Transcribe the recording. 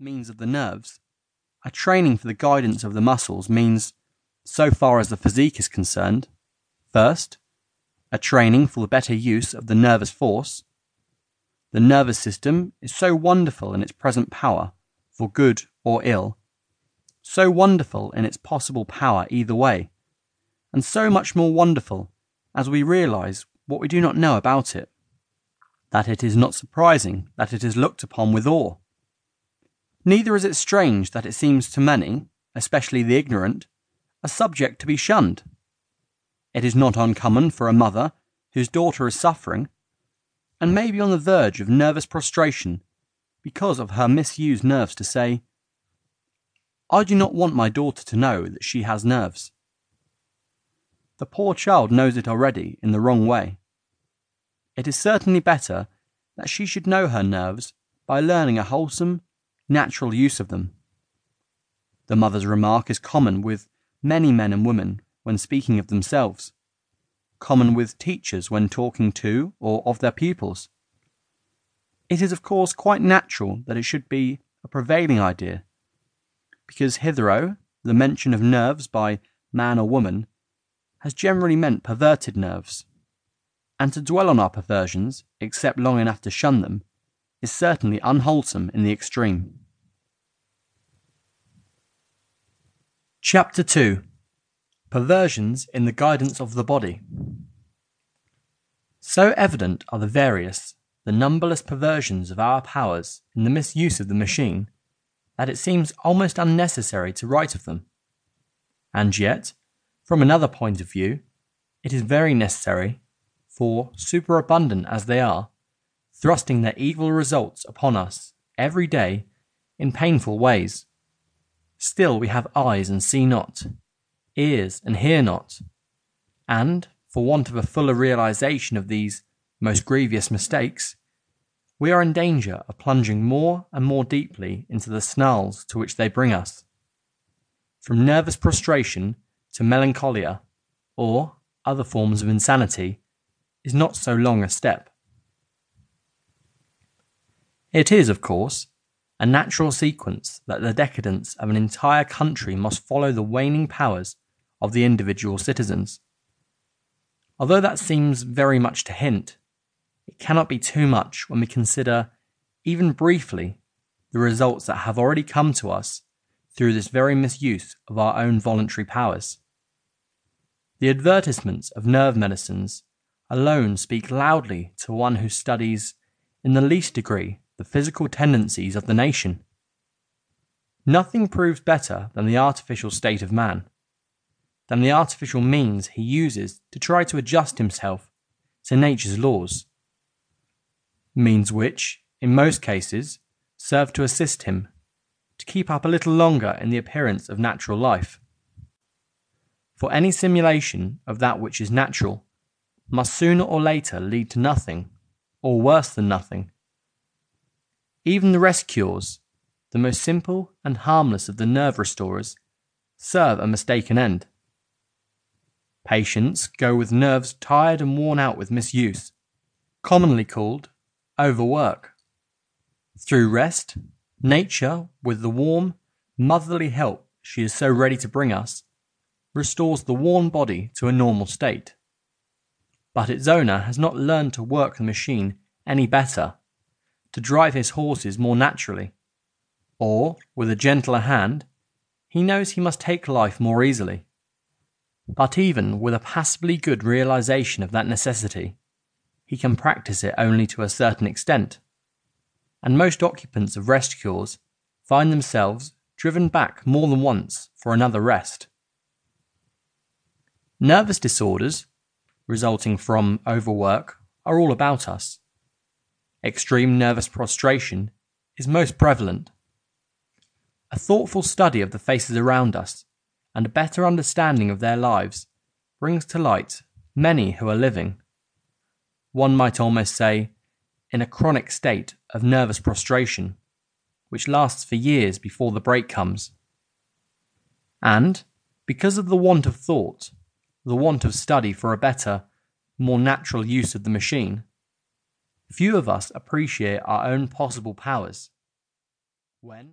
means of the nerves, a training for the guidance of the muscles means, so far as the physique is concerned, first, a training for the better use of the nervous force. The nervous system is so wonderful in its present power, for good or ill, so wonderful in its possible power either way, and so much more wonderful as we realize what we do not know about it, that it is not surprising that it is looked upon with awe. Neither is it strange that it seems to many, especially the ignorant, a subject to be shunned. It is not uncommon for a mother whose daughter is suffering, and may be on the verge of nervous prostration because of her misused nerves, to say, I do not want my daughter to know that she has nerves. The poor child knows it already in the wrong way. It is certainly better that she should know her nerves by learning a wholesome, natural use of them. The mother's remark is common with many men and women when speaking of themselves, common with teachers when talking to or of their pupils. It is, of course, quite natural that it should be a prevailing idea, because hitherto the mention of nerves by man or woman has generally meant perverted nerves, and to dwell on our perversions, except long enough to shun them, is certainly unwholesome in the extreme. Chapter 2 Perversions in the Guidance of the Body. So evident are the various, the numberless perversions of our powers in the misuse of the machine, that it seems almost unnecessary to write of them. And yet, from another point of view, it is very necessary, for, superabundant as they are, thrusting their evil results upon us every day in painful ways. Still we have eyes and see not, ears and hear not, and, for want of a fuller realization of these most grievous mistakes, we are in danger of plunging more and more deeply into the snarls to which they bring us. From nervous prostration to melancholia, or other forms of insanity, is not so long a step. It is, of course, a natural sequence that the decadence of an entire country must follow the waning powers of the individual citizens. Although that seems very much to hint, it cannot be too much when we consider, even briefly, the results that have already come to us through this very misuse of our own voluntary powers. The advertisements of nerve medicines alone speak loudly to one who studies, in the least degree, the physical tendencies of the nation. Nothing proves better than the artificial state of man, than the artificial means he uses to try to adjust himself to nature's laws. Means which, in most cases, serve to assist him to keep up a little longer in the appearance of natural life. For any simulation of that which is natural must sooner or later lead to nothing, or worse than nothing. Even the rest cures, the most simple and harmless of the nerve restorers, serve a mistaken end. Patients go with nerves tired and worn out with misuse, commonly called overwork. Through rest, nature, with the warm, motherly help she is so ready to bring us, restores the worn body to a normal state. But its owner has not learned to work the machine any better to drive his horses more naturally. Or, with a gentler hand, he knows he must take life more easily. But even with a passably good realization of that necessity, he can practice it only to a certain extent. And most occupants of rest cures find themselves driven back more than once for another rest. Nervous disorders, resulting from overwork, are all about us extreme nervous prostration, is most prevalent. A thoughtful study of the faces around us and a better understanding of their lives brings to light many who are living. One might almost say, in a chronic state of nervous prostration, which lasts for years before the break comes. And, because of the want of thought, the want of study for a better, more natural use of the machine, Few of us appreciate our own possible powers. When